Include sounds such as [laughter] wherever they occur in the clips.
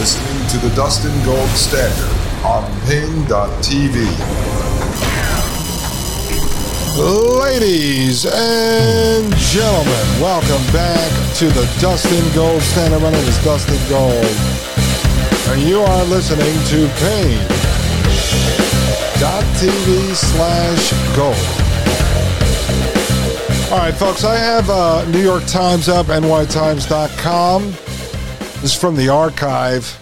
listening to the Dustin Gold Standard on Paine.tv. Ladies and gentlemen, welcome back to the Dustin Gold Standard. My name is Dustin Gold, and you are listening to Paine.tv slash gold. All right, folks, I have uh, New York Times up, nytimes.com. This is from the archive.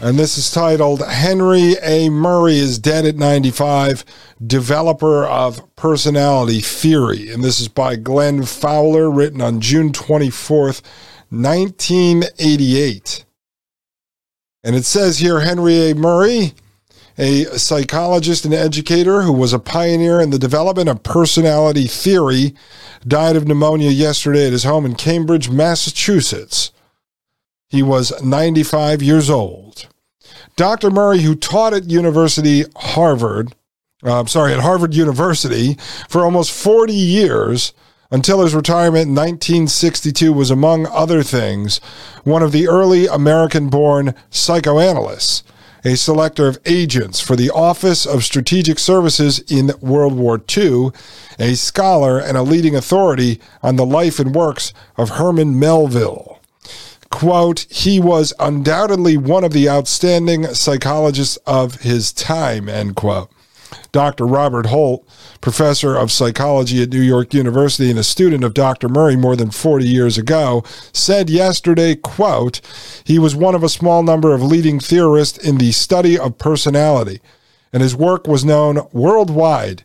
And this is titled Henry A. Murray is Dead at 95, Developer of Personality Theory. And this is by Glenn Fowler, written on June 24th, 1988. And it says here Henry A. Murray, a psychologist and educator who was a pioneer in the development of personality theory, died of pneumonia yesterday at his home in Cambridge, Massachusetts. He was 95 years old. Dr. Murray, who taught at University Harvard, uh, sorry, at Harvard University for almost 40 years until his retirement in 1962, was among other things one of the early American born psychoanalysts, a selector of agents for the Office of Strategic Services in World War II, a scholar and a leading authority on the life and works of Herman Melville quote, he was undoubtedly one of the outstanding psychologists of his time, end quote. Dr. Robert Holt, professor of psychology at New York University and a student of Dr. Murray more than 40 years ago, said yesterday, quote, he was one of a small number of leading theorists in the study of personality, and his work was known worldwide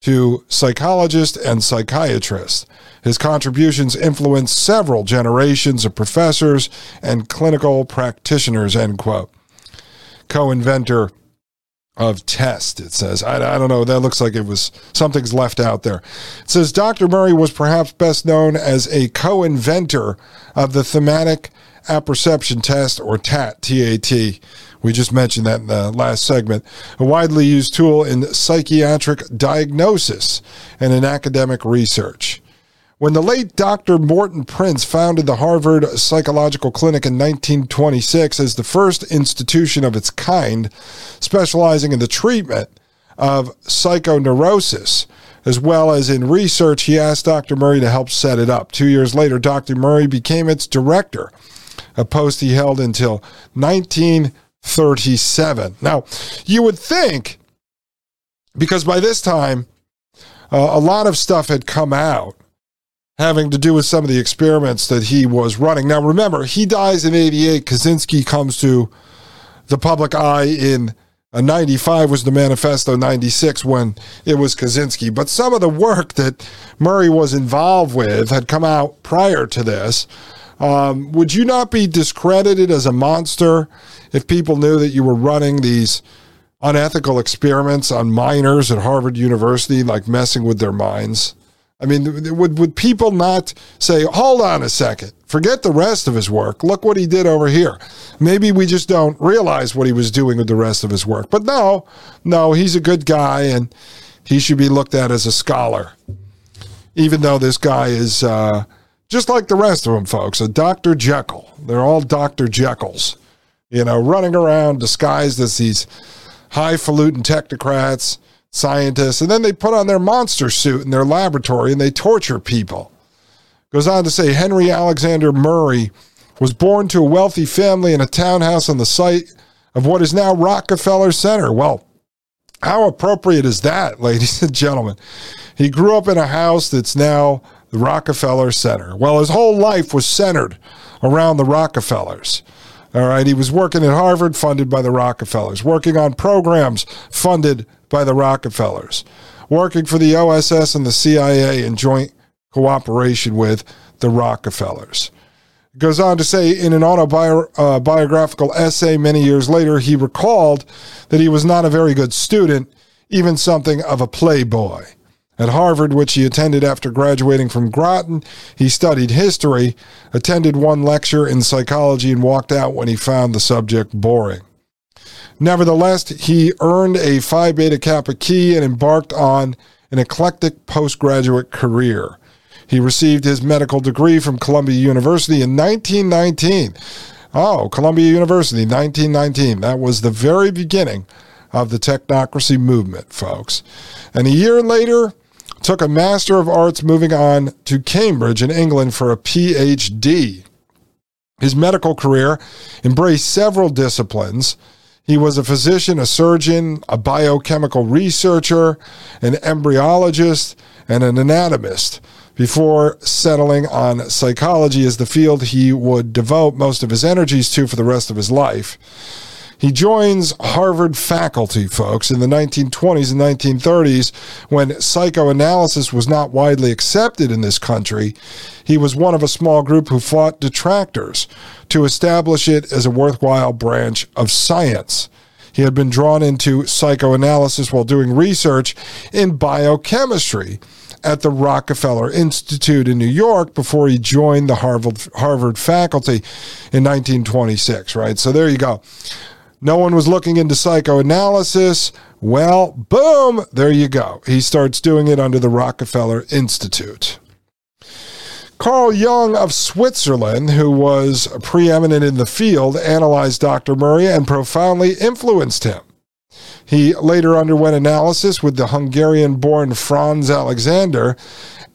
to psychologists and psychiatrists. His contributions influenced several generations of professors and clinical practitioners, end quote. Co inventor of test, it says. I, I, don't know. That looks like it was something's left out there. It says Dr. Murray was perhaps best known as a co inventor of the thematic apperception test, or TAT, T A T. We just mentioned that in the last segment. A widely used tool in psychiatric diagnosis and in academic research. When the late Dr. Morton Prince founded the Harvard Psychological Clinic in 1926 as the first institution of its kind, specializing in the treatment of psychoneurosis, as well as in research, he asked Dr. Murray to help set it up. Two years later, Dr. Murray became its director, a post he held until 1937. Now, you would think, because by this time, uh, a lot of stuff had come out having to do with some of the experiments that he was running. Now, remember, he dies in 88. Kaczynski comes to the public eye in uh, 95 was the manifesto 96 when it was Kaczynski. But some of the work that Murray was involved with had come out prior to this. Um, would you not be discredited as a monster if people knew that you were running these unethical experiments on minors at Harvard University, like messing with their minds? I mean, would would people not say, "Hold on a second, forget the rest of his work. Look what he did over here." Maybe we just don't realize what he was doing with the rest of his work. But no, no, he's a good guy, and he should be looked at as a scholar. Even though this guy is uh, just like the rest of them, folks, a Doctor Jekyll. They're all Doctor Jekylls, you know, running around disguised as these highfalutin technocrats scientists, and then they put on their monster suit in their laboratory and they torture people. Goes on to say Henry Alexander Murray was born to a wealthy family in a townhouse on the site of what is now Rockefeller Center. Well, how appropriate is that, [laughs] ladies and gentlemen? He grew up in a house that's now the Rockefeller Center. Well, his whole life was centered around the Rockefellers. All right, he was working at Harvard, funded by the Rockefellers, working on programs funded by the Rockefellers, working for the OSS and the CIA in joint cooperation with the Rockefellers. It goes on to say in an autobiographical uh, essay many years later, he recalled that he was not a very good student, even something of a playboy. At Harvard, which he attended after graduating from Groton, he studied history, attended one lecture in psychology, and walked out when he found the subject boring. Nevertheless, he earned a Phi Beta Kappa key and embarked on an eclectic postgraduate career. He received his medical degree from Columbia University in 1919, Oh, Columbia University, 1919. That was the very beginning of the technocracy movement, folks. And a year later, took a Master of Arts, moving on to Cambridge in England for a PhD. His medical career embraced several disciplines. He was a physician, a surgeon, a biochemical researcher, an embryologist, and an anatomist before settling on psychology as the field he would devote most of his energies to for the rest of his life. He joins Harvard faculty, folks, in the 1920s and 1930s when psychoanalysis was not widely accepted in this country. He was one of a small group who fought detractors to establish it as a worthwhile branch of science. He had been drawn into psychoanalysis while doing research in biochemistry at the Rockefeller Institute in New York before he joined the Harvard Harvard faculty in 1926, right? So there you go. No one was looking into psychoanalysis. Well, boom, there you go. He starts doing it under the Rockefeller Institute. Carl Jung of Switzerland, who was preeminent in the field, analyzed Dr. Murray and profoundly influenced him. He later underwent analysis with the Hungarian born Franz Alexander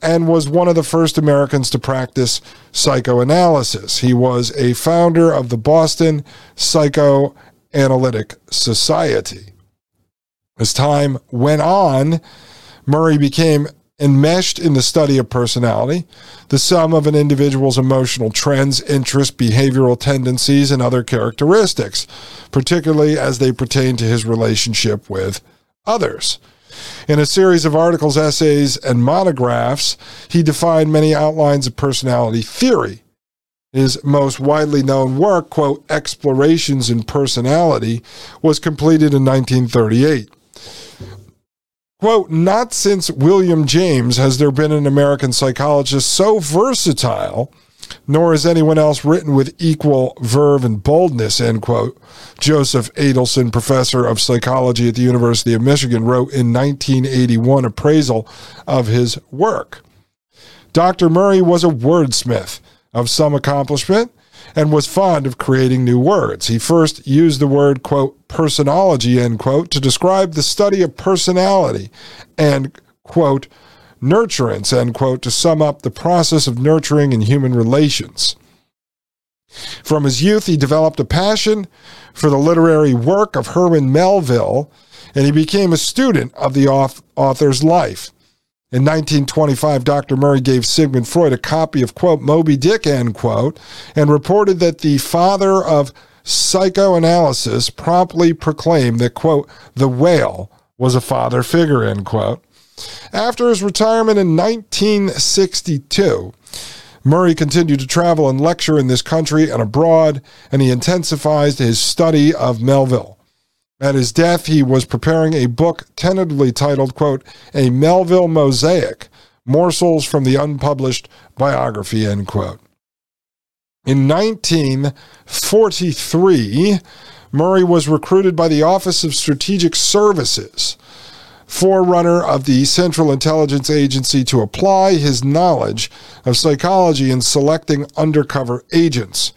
and was one of the first Americans to practice psychoanalysis. He was a founder of the Boston Psycho Analytic Society. As time went on, Murray became enmeshed in the study of personality, the sum of an individual's emotional trends, interests, behavioral tendencies, and other characteristics, particularly as they pertain to his relationship with others. In a series of articles, essays, and monographs, he defined many outlines of personality theory, his most widely known work, quote, Explorations in Personality, was completed in 1938. Quote, not since William James has there been an American psychologist so versatile, nor has anyone else written with equal verve and boldness, end quote. Joseph Adelson, professor of psychology at the University of Michigan, wrote in 1981 appraisal of his work. Dr. Murray was a wordsmith of some accomplishment and was fond of creating new words. He first used the word, quote, personology, end quote, to describe the study of personality and, quote, nurturance, end quote, to sum up the process of nurturing in human relations. From his youth, he developed a passion for the literary work of Herman Melville, and he became a student of the author's life. In 1925, Dr. Murray gave Sigmund Freud a copy of, quote, Moby Dick, end quote, and reported that the father of psychoanalysis promptly proclaimed that, quote, the whale was a father figure, end quote. After his retirement in 1962, Murray continued to travel and lecture in this country and abroad, and he intensified his study of Melville. At his death, he was preparing a book tentatively titled, quote, A Melville Mosaic, Morsels from the Unpublished Biography, end quote. In 1943, Murray was recruited by the Office of Strategic Services, forerunner of the Central Intelligence Agency, to apply his knowledge of psychology in selecting undercover agents.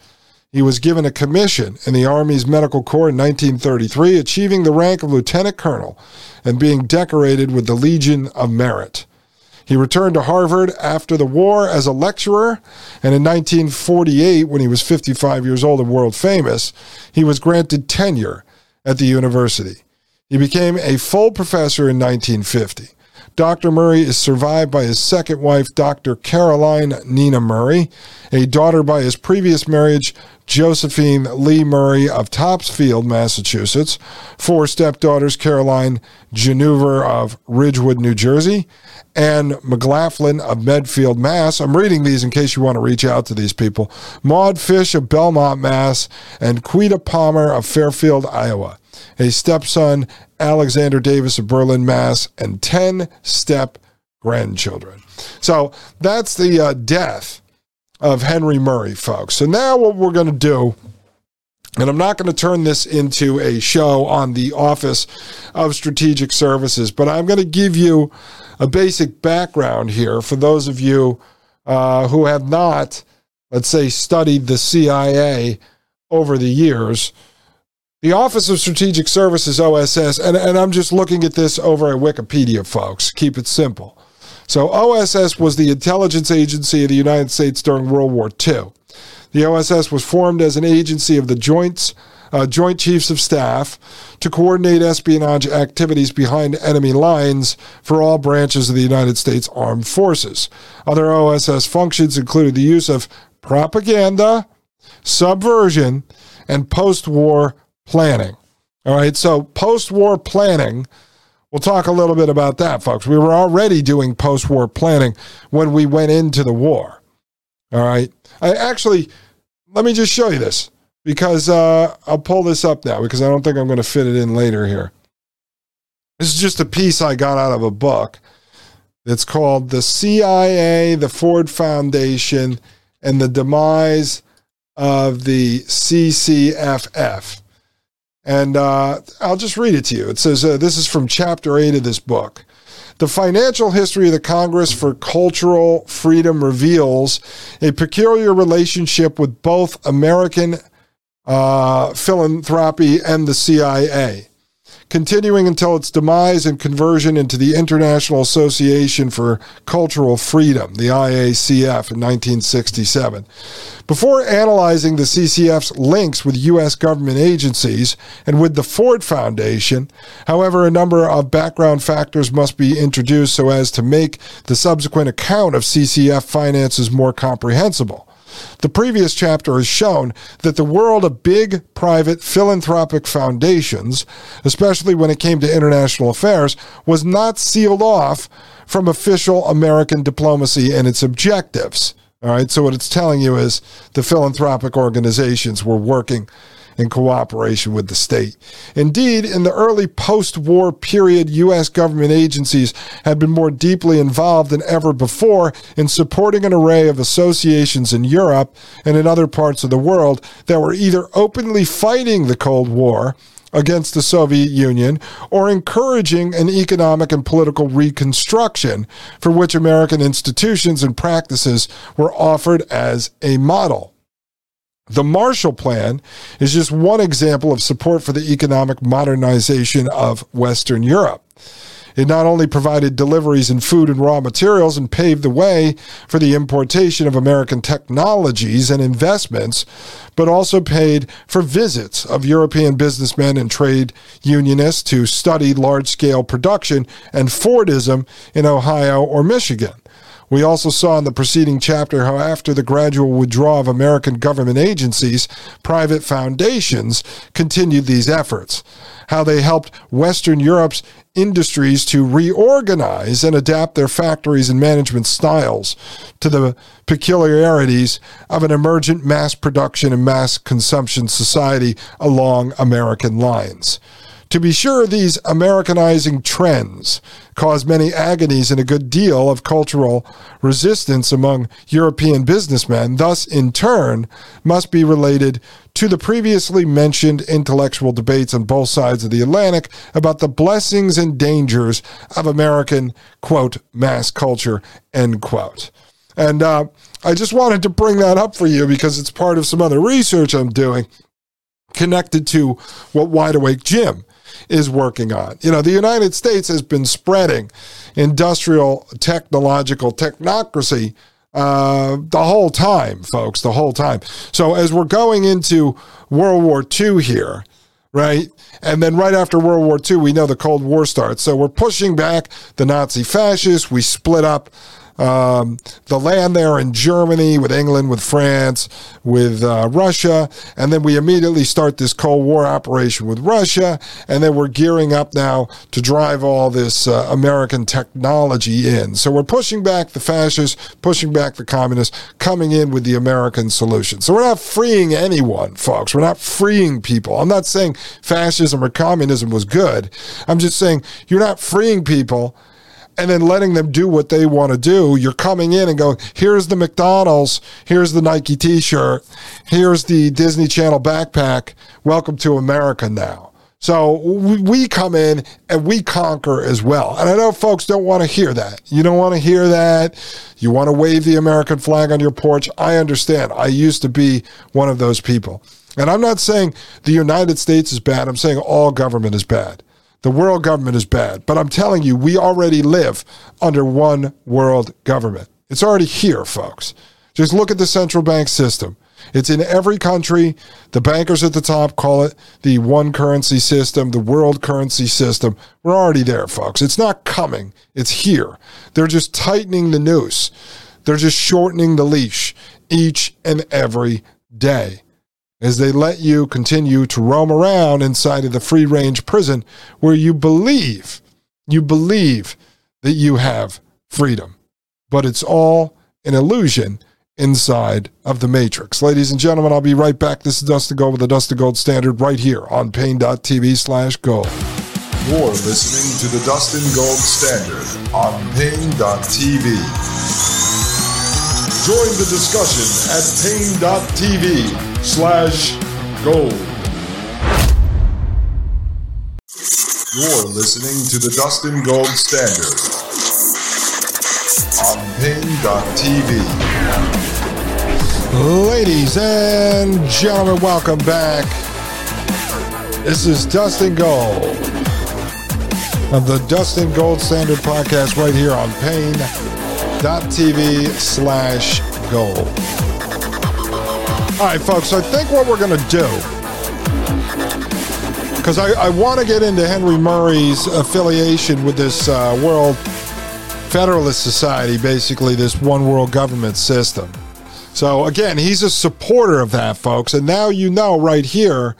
He was given a commission in the Army's Medical Corps in 1933, achieving the rank of lieutenant colonel and being decorated with the Legion of Merit. He returned to Harvard after the war as a lecturer, and in 1948, when he was 55 years old and world famous, he was granted tenure at the university. He became a full professor in 1950. Dr. Murray is survived by his second wife, Dr. Caroline Nina Murray, a daughter by his previous marriage, Josephine Lee Murray of Topsfield, Massachusetts, four stepdaughters, Caroline Genuver of Ridgewood, New Jersey, and McLaughlin of Medfield, Mass. I'm reading these in case you want to reach out to these people. Maud Fish of Belmont, Mass, and Quita Palmer of Fairfield, Iowa. A stepson, Alexander Davis of Berlin, Mass, and 10 step grandchildren. So that's the uh, death of Henry Murray, folks. So now what we're going to do, and I'm not going to turn this into a show on the Office of Strategic Services, but I'm going to give you a basic background here for those of you uh, who have not, let's say, studied the CIA over the years. The Office of Strategic Services, OSS, and, and I'm just looking at this over at Wikipedia, folks. Keep it simple. So, OSS was the intelligence agency of the United States during World War II. The OSS was formed as an agency of the Joints, uh, Joint Chiefs of Staff to coordinate espionage activities behind enemy lines for all branches of the United States Armed Forces. Other OSS functions included the use of propaganda, subversion, and post war planning. All right, so post war planning. We'll talk a little bit about that, folks. We were already doing post war planning when we went into the war. All right. I actually, let me just show you this because uh, I'll pull this up now because I don't think I'm going to fit it in later here. This is just a piece I got out of a book. It's called The CIA, the Ford Foundation, and the Demise of the CCFF. And uh, I'll just read it to you. It says uh, this is from chapter eight of this book. The financial history of the Congress for Cultural Freedom reveals a peculiar relationship with both American uh, philanthropy and the CIA continuing until its demise and conversion into the International Association for Cultural Freedom, the IACF, in 1967. Before analyzing the CCF's links with U.S. government agencies and with the Ford Foundation, however, a number of background factors must be introduced so as to make the subsequent account of CCF finances more comprehensible. The previous chapter has shown that the world of big private philanthropic foundations, especially when it came to international affairs, was not sealed off from official American diplomacy and its objectives. All right, so what it's telling you is the philanthropic organizations were working in cooperation with the state. Indeed, in the early post war period, U.S. government agencies had been more deeply involved than ever before in supporting an array of associations in Europe and in other parts of the world that were either openly fighting the Cold War against the Soviet Union or encouraging an economic and political reconstruction for which American institutions and practices were offered as a model. The Marshall Plan is just one example of support for the economic modernization of Western Europe. It not only provided deliveries in food and raw materials and paved the way for the importation of American technologies and investments, but also paid for visits of European businessmen and trade unionists to study large scale production and Fordism in Ohio or Michigan. We also saw in the preceding chapter how, after the gradual withdrawal of American government agencies, private foundations continued these efforts, how they helped Western Europe's industries to reorganize and adapt their factories and management styles to the peculiarities of an emergent mass production and mass consumption society along American lines. To be sure, these Americanizing trends caused many agonies and a good deal of cultural resistance among European businessmen, thus, in turn, must be related to the previously mentioned intellectual debates on both sides of the Atlantic about the blessings and dangers of American, quote, mass culture, end quote. And uh, I just wanted to bring that up for you because it's part of some other research I'm doing connected to what Wide Awake Jim is working on. You know, the United States has been spreading industrial technological technocracy uh, the whole time, folks, the whole time. So as we're going into World War II here, right? And then right after World War II, we know the Cold War starts. So we're pushing back the Nazi fascists. We split up um, the land there in Germany, with England, with France, with uh, Russia. And then we immediately start this Cold War operation with Russia. And then we're gearing up now to drive all this uh, American technology in. So we're pushing back the fascists, pushing back the communists, coming in with the American solution. So we're not freeing anyone, folks. We're not freeing people. I'm not saying fascism or communism was good. I'm just saying you're not freeing people and then letting them do what they want to do. You're coming in and going, here's the McDonald's, here's the Nike t shirt, here's the Disney Channel backpack. Welcome to America now. So we come in and we conquer as well. And I know folks don't want to hear that. You don't want to hear that. You want to wave the American flag on your porch. I understand. I used to be one of those people. And I'm not saying the United States is bad. I'm saying all government is bad. The world government is bad. But I'm telling you, we already live under one world government. It's already here, folks. Just look at the central bank system. It's in every country. The bankers at the top call it the one currency system, the world currency system. We're already there, folks. It's not coming, it's here. They're just tightening the noose, they're just shortening the leash each and every day as they let you continue to roam around inside of the free range prison where you believe, you believe that you have freedom. But it's all an illusion inside of the matrix. Ladies and gentlemen, I'll be right back. This is Dustin Gold with the Dustin Gold Standard right here on Paine.tv slash gold. You're listening to the Dustin Gold Standard on Paine.tv. Join the discussion at Paine.tv slash gold. You're listening to the Dustin Gold Standard on Paine.tv. Ladies and gentlemen, welcome back. This is Dustin Gold of the Dustin Gold Standard Podcast right here on Paine.tv slash gold. All right, folks, I think what we're going to do, because I, I want to get into Henry Murray's affiliation with this uh, World Federalist Society, basically this one world government system. So again, he's a supporter of that, folks. And now you know right here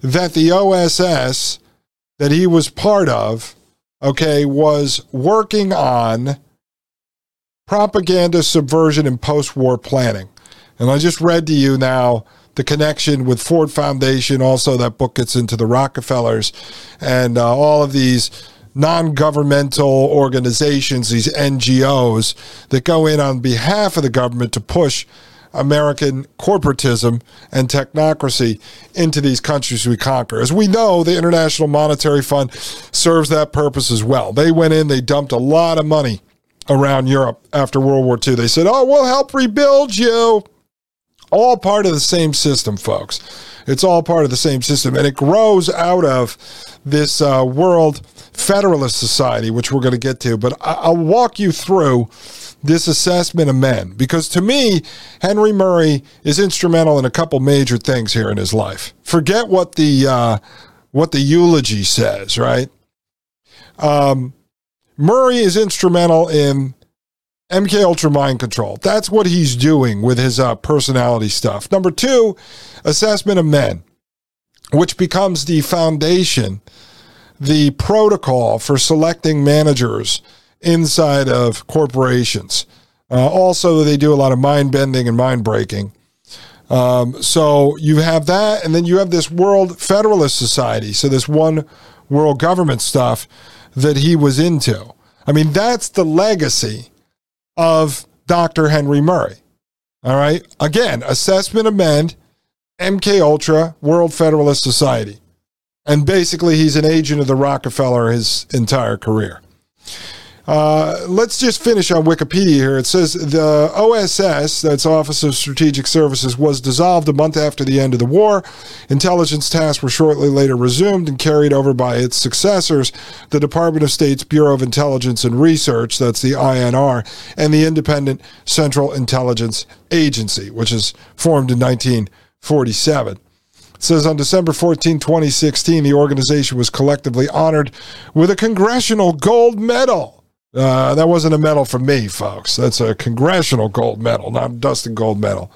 that the OSS that he was part of, okay, was working on propaganda, subversion, and post war planning. And I just read to you now the connection with Ford Foundation. Also, that book gets into the Rockefellers and uh, all of these non governmental organizations, these NGOs that go in on behalf of the government to push American corporatism and technocracy into these countries we conquer. As we know, the International Monetary Fund serves that purpose as well. They went in, they dumped a lot of money around Europe after World War II. They said, Oh, we'll help rebuild you. All part of the same system, folks. It's all part of the same system. And it grows out of this uh, World Federalist Society, which we're going to get to. But I'll walk you through this assessment of men because to me, Henry Murray is instrumental in a couple major things here in his life. Forget what the uh, what the eulogy says, right? Um, Murray is instrumental in MK Ultra mind control. That's what he's doing with his uh, personality stuff. Number two, assessment of men, which becomes the foundation, the protocol for selecting managers inside of corporations. Uh, also, they do a lot of mind bending and mind breaking. Um, so you have that, and then you have this World Federalist Society. So this one world government stuff that he was into. I mean, that's the legacy of Dr. Henry Murray. All right. Again, assessment of men, MK Ultra, World Federalist Society. And basically, he's an agent of the Rockefeller his entire career. Uh, let's just finish on Wikipedia here. It says the OSS, that's Office of Strategic Services, was dissolved a month after the end of the war. Intelligence tasks were shortly later resumed and carried over by its successors, the Department of State's Bureau of Intelligence and Research, that's the INR, and the Independent Central Intelligence Agency, which is formed in 1947. It says on December 14, 2016, the organization was collectively honored with a Congressional Gold Medal. Uh, that wasn't a medal for me, folks. That's a congressional gold medal, not a Dustin Gold medal.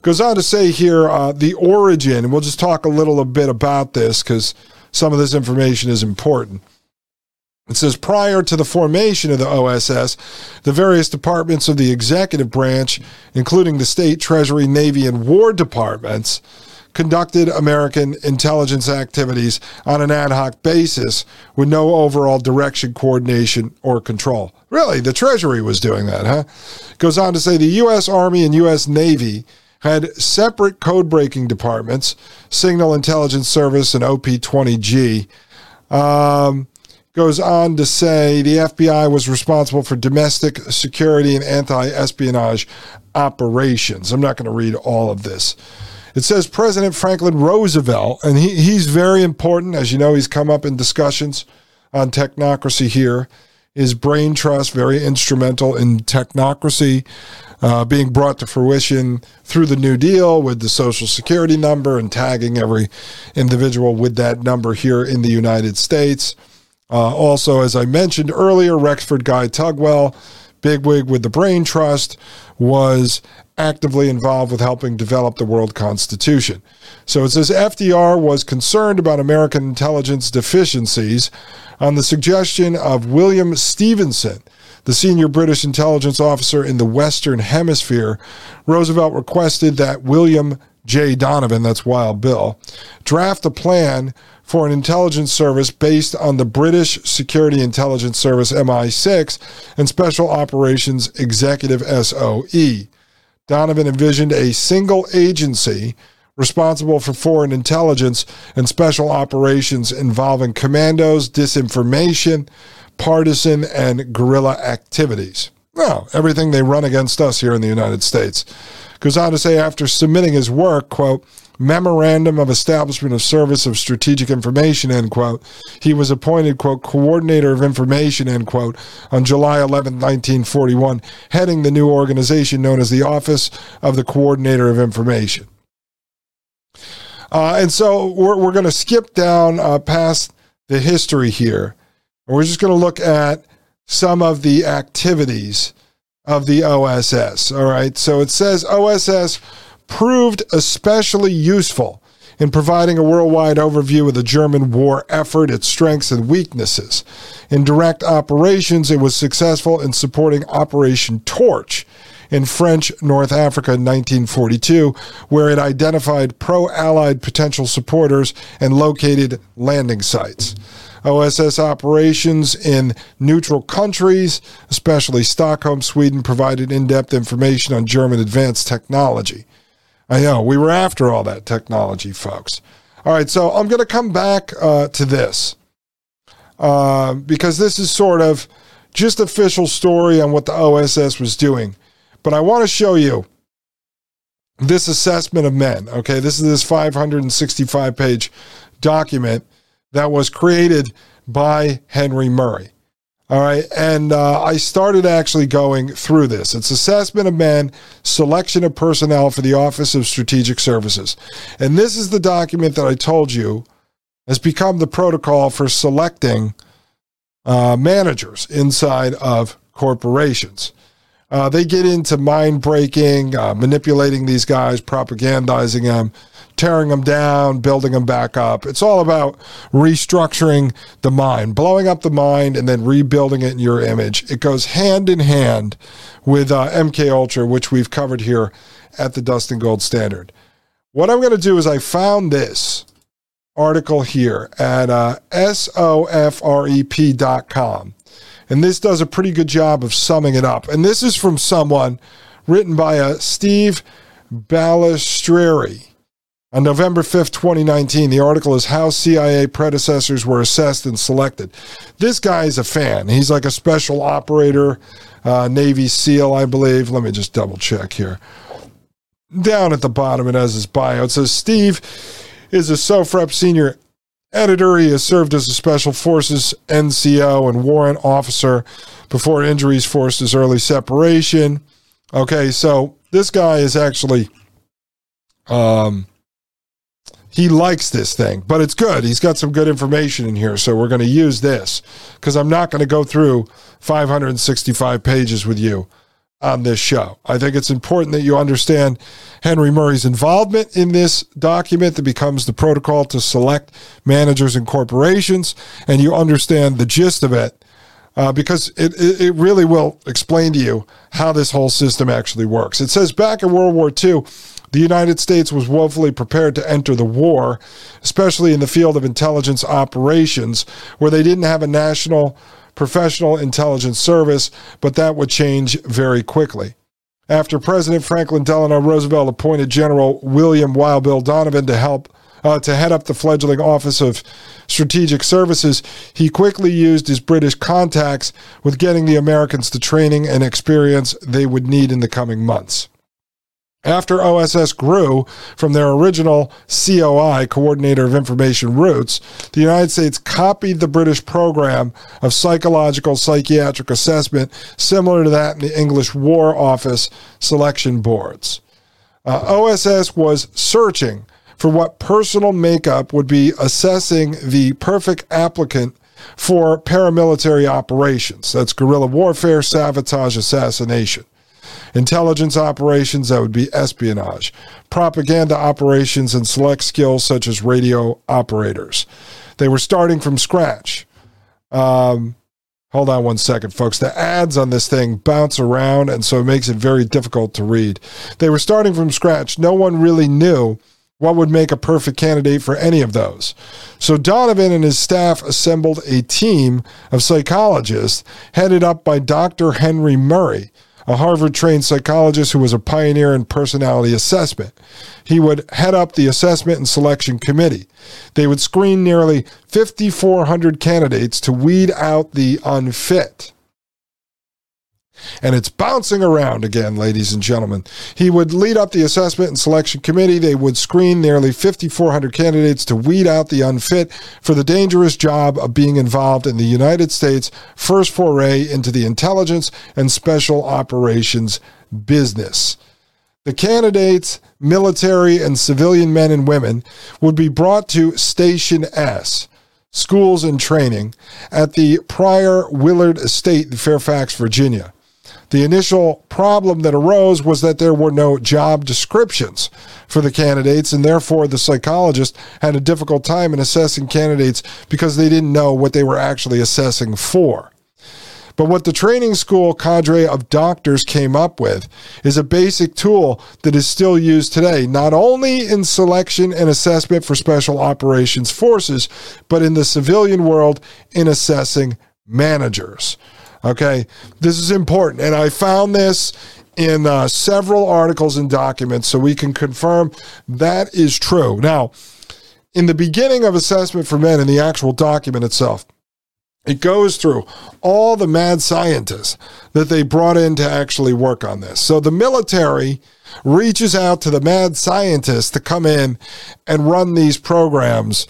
Goes on to say here uh, the origin, and we'll just talk a little a bit about this because some of this information is important. It says prior to the formation of the OSS, the various departments of the executive branch, including the state, treasury, navy, and war departments, conducted American intelligence activities on an ad hoc basis with no overall direction, coordination, or control. Really, the Treasury was doing that, huh? Goes on to say the U.S. Army and U.S. Navy had separate code breaking departments, Signal Intelligence Service and OP20G. Um, goes on to say the FBI was responsible for domestic security and anti espionage operations. I'm not going to read all of this. It says President Franklin Roosevelt, and he, he's very important. As you know, he's come up in discussions on technocracy here. His brain trust, very instrumental in technocracy uh, being brought to fruition through the New Deal with the Social Security number and tagging every individual with that number here in the United States. Uh, also, as I mentioned earlier, Rexford Guy Tugwell, bigwig with the Brain Trust, was actively involved with helping develop the world constitution. So it says FDR was concerned about American intelligence deficiencies on the suggestion of William Stephenson. the senior British intelligence officer in the Western Hemisphere. Roosevelt requested that William J. Donovan, that's Wild Bill, draft a plan for an intelligence service based on the British Security Intelligence Service MI6 and Special Operations Executive SOE. Donovan envisioned a single agency responsible for foreign intelligence and special operations involving commandos, disinformation, partisan, and guerrilla activities. Well, everything they run against us here in the United States. Goes on to say after submitting his work, quote, memorandum of establishment of service of strategic information, end quote. He was appointed, quote, coordinator of information, end quote, on July 11, 1941, heading the new organization known as the Office of the Coordinator of Information. Uh, and so we're, we're going to skip down uh, past the history here. And we're just going to look at some of the activities of the OSS. All right. So it says OSS proved especially useful in providing a worldwide overview of the German war effort, its strengths and weaknesses. In direct operations, it was successful in supporting Operation Torch in French North Africa in 1942, where it identified pro Allied potential supporters and located landing sites. OSS operations in neutral countries, especially Stockholm, Sweden, provided in depth information on German advanced technology. I know, we were after all that technology, folks. All right, so I'm going to come back uh, to this uh, because this is sort of just official story on what the OSS was doing. But I want to show you this assessment of men. Okay, this is this 565 page document that was created by Henry Murray. All right. And uh, I started actually going through this. It's assessment of men, selection of personnel for the Office of Strategic Services. And this is the document that I told you has become the protocol for selecting uh, managers inside of corporations. Uh, they get into mind breaking, uh, manipulating these guys, propagandizing them, tearing them down, building them back up. It's all about restructuring the mind, blowing up the mind, and then rebuilding it in your image. It goes hand in hand with uh, MK Ultra, which we've covered here at the Dustin Gold Standard. What I'm going to do is I found this article here at uh, sofrep.com. And this does a pretty good job of summing it up. And this is from someone written by a uh, Steve Balestrieri. On November 5th, 2019, the article is How CIA Predecessors Were Assessed and Selected. This guy is a fan. He's like a special operator, uh, Navy SEAL, I believe. Let me just double check here. Down at the bottom, it has his bio. It says Steve is a SOFREP senior editor. He has served as a Special Forces NCO and warrant officer before injuries forced his early separation. Okay, so this guy is actually, um, he likes this thing, but it's good. He's got some good information in here, so we're going to use this because I'm not going to go through 565 pages with you on this show. I think it's important that you understand Henry Murray's involvement in this document that becomes the protocol to select managers and corporations, and you understand the gist of it. Uh, because it, it really will explain to you how this whole system actually works. It says back in World War II, the United States was woefully prepared to enter the war, especially in the field of intelligence operations, where they didn't have a national professional intelligence service, but that would change very quickly. after President Franklin Delano Roosevelt appointed General William Wild Bill Donovan to help uh, to head up the fledgling Office of Strategic Services, he quickly used his British contacts with getting the Americans the training and experience they would need in the coming months. After OSS grew from their original COI, Coordinator of Information Roots, the United States copied the British program of psychological psychiatric assessment, similar to that in the English War Office selection boards. Uh, OSS was searching for what personal makeup would be assessing the perfect applicant for paramilitary operations. That's guerrilla warfare, sabotage, assassination. Intelligence operations, that would be espionage. Propaganda operations and select skills such as radio operators. They were starting from scratch. Um, hold on one second, folks. The ads on this thing bounce around, and so it makes it very difficult to read. They were starting from scratch. No one really knew what would make a perfect candidate for any of those? So Donovan and his staff assembled a team of psychologists headed up by Dr. Henry Murray, a Harvard trained psychologist who was a pioneer in personality assessment. He would head up the assessment and selection committee. They would screen nearly 5,400 candidates to weed out the unfit and it's bouncing around again, ladies and gentlemen. He would lead up the assessment and selection committee. They would screen nearly 5,400 candidates to weed out the unfit for the dangerous job of being involved in the United States' first foray into the intelligence and special operations business. The candidates, military and civilian men and women, would be brought to Station S schools and training at the Pryor Willard Estate in Fairfax, Virginia. The initial problem that arose was that there were no job descriptions for the candidates, and therefore the psychologist had a difficult time in assessing candidates because they didn't know what they were actually assessing for. But what the training school cadre of doctors came up with is a basic tool that is still used today, not only in selection and assessment for special operations forces, but in the civilian world in assessing managers. Okay, this is important. And I found this in uh, several articles and documents, so we can confirm that is true. Now, in the beginning of assessment for men in the actual document itself, it goes through all the mad scientists that they brought in to actually work on this. So the military reaches out to the mad scientists to come in and run these programs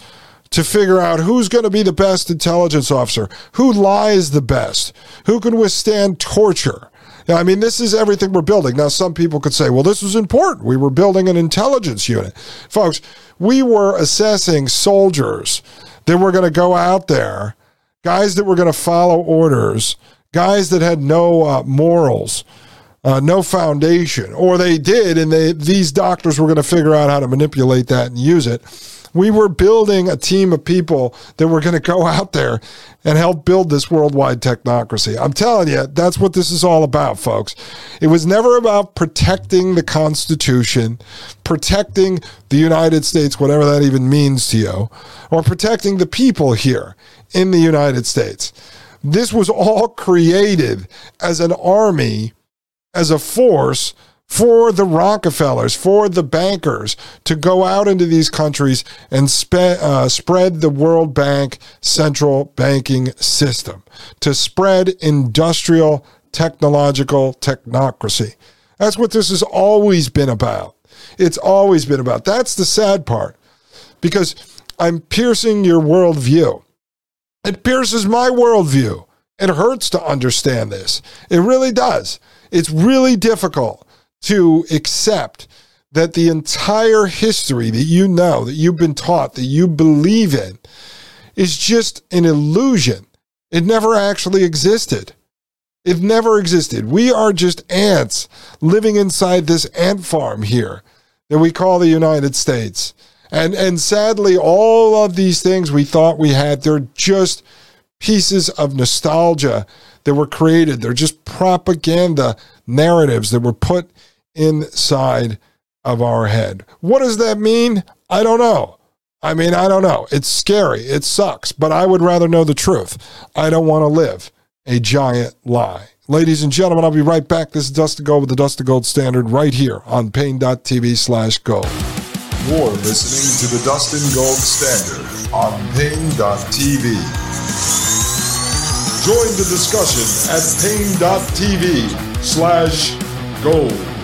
to figure out who's going to be the best intelligence officer, who lies the best, who can withstand torture. I mean, this is everything we're building. Now, some people could say, well, this was important. We were building an intelligence unit. Folks, we were assessing soldiers that were going to go out there, guys that were going to follow orders, guys that had no uh, morals. Uh, no foundation, or they did, and they these doctors were going to figure out how to manipulate that and use it we were building a team of people that were going to go [laughs] out there and help build this worldwide technocracy. I'm telling you, that's what this is all about, folks. It was never about protecting the Constitution, protecting the United States, whatever that even means to you, or protecting the people here in the United States. This was all created as an army, as a force for the Rockefellers, for the bankers to go out into these countries and spe- uh, spread the World Bank central banking system, to spread industrial technological technocracy. That's what this has always been about. It's always been about. That's the sad part because I'm piercing your worldview. It pierces my worldview. It hurts to understand this. It really does. It's really difficult to accept that the entire history that you know, that you've been taught, that you believe in, is just an illusion. It never actually existed. It never existed. We are just ants living inside this ant farm here that we call the United States. And and sadly, all of these things we thought we had, they're just pieces of nostalgia that were created. They're just propaganda narratives that were put inside of our head. What does that mean? I don't know. I mean, I don't know. It's scary. It sucks, but I would rather know the truth. I don't want to live a giant lie. ladies and gentlemen, I'll be right back. This is Dustin Gold with the Dustin Gold Standard right here on Paine.tv slash gold. You're listening to the Dustin Gold Standard on Paine.tv. Join the discussion at Paine.tv slash gold.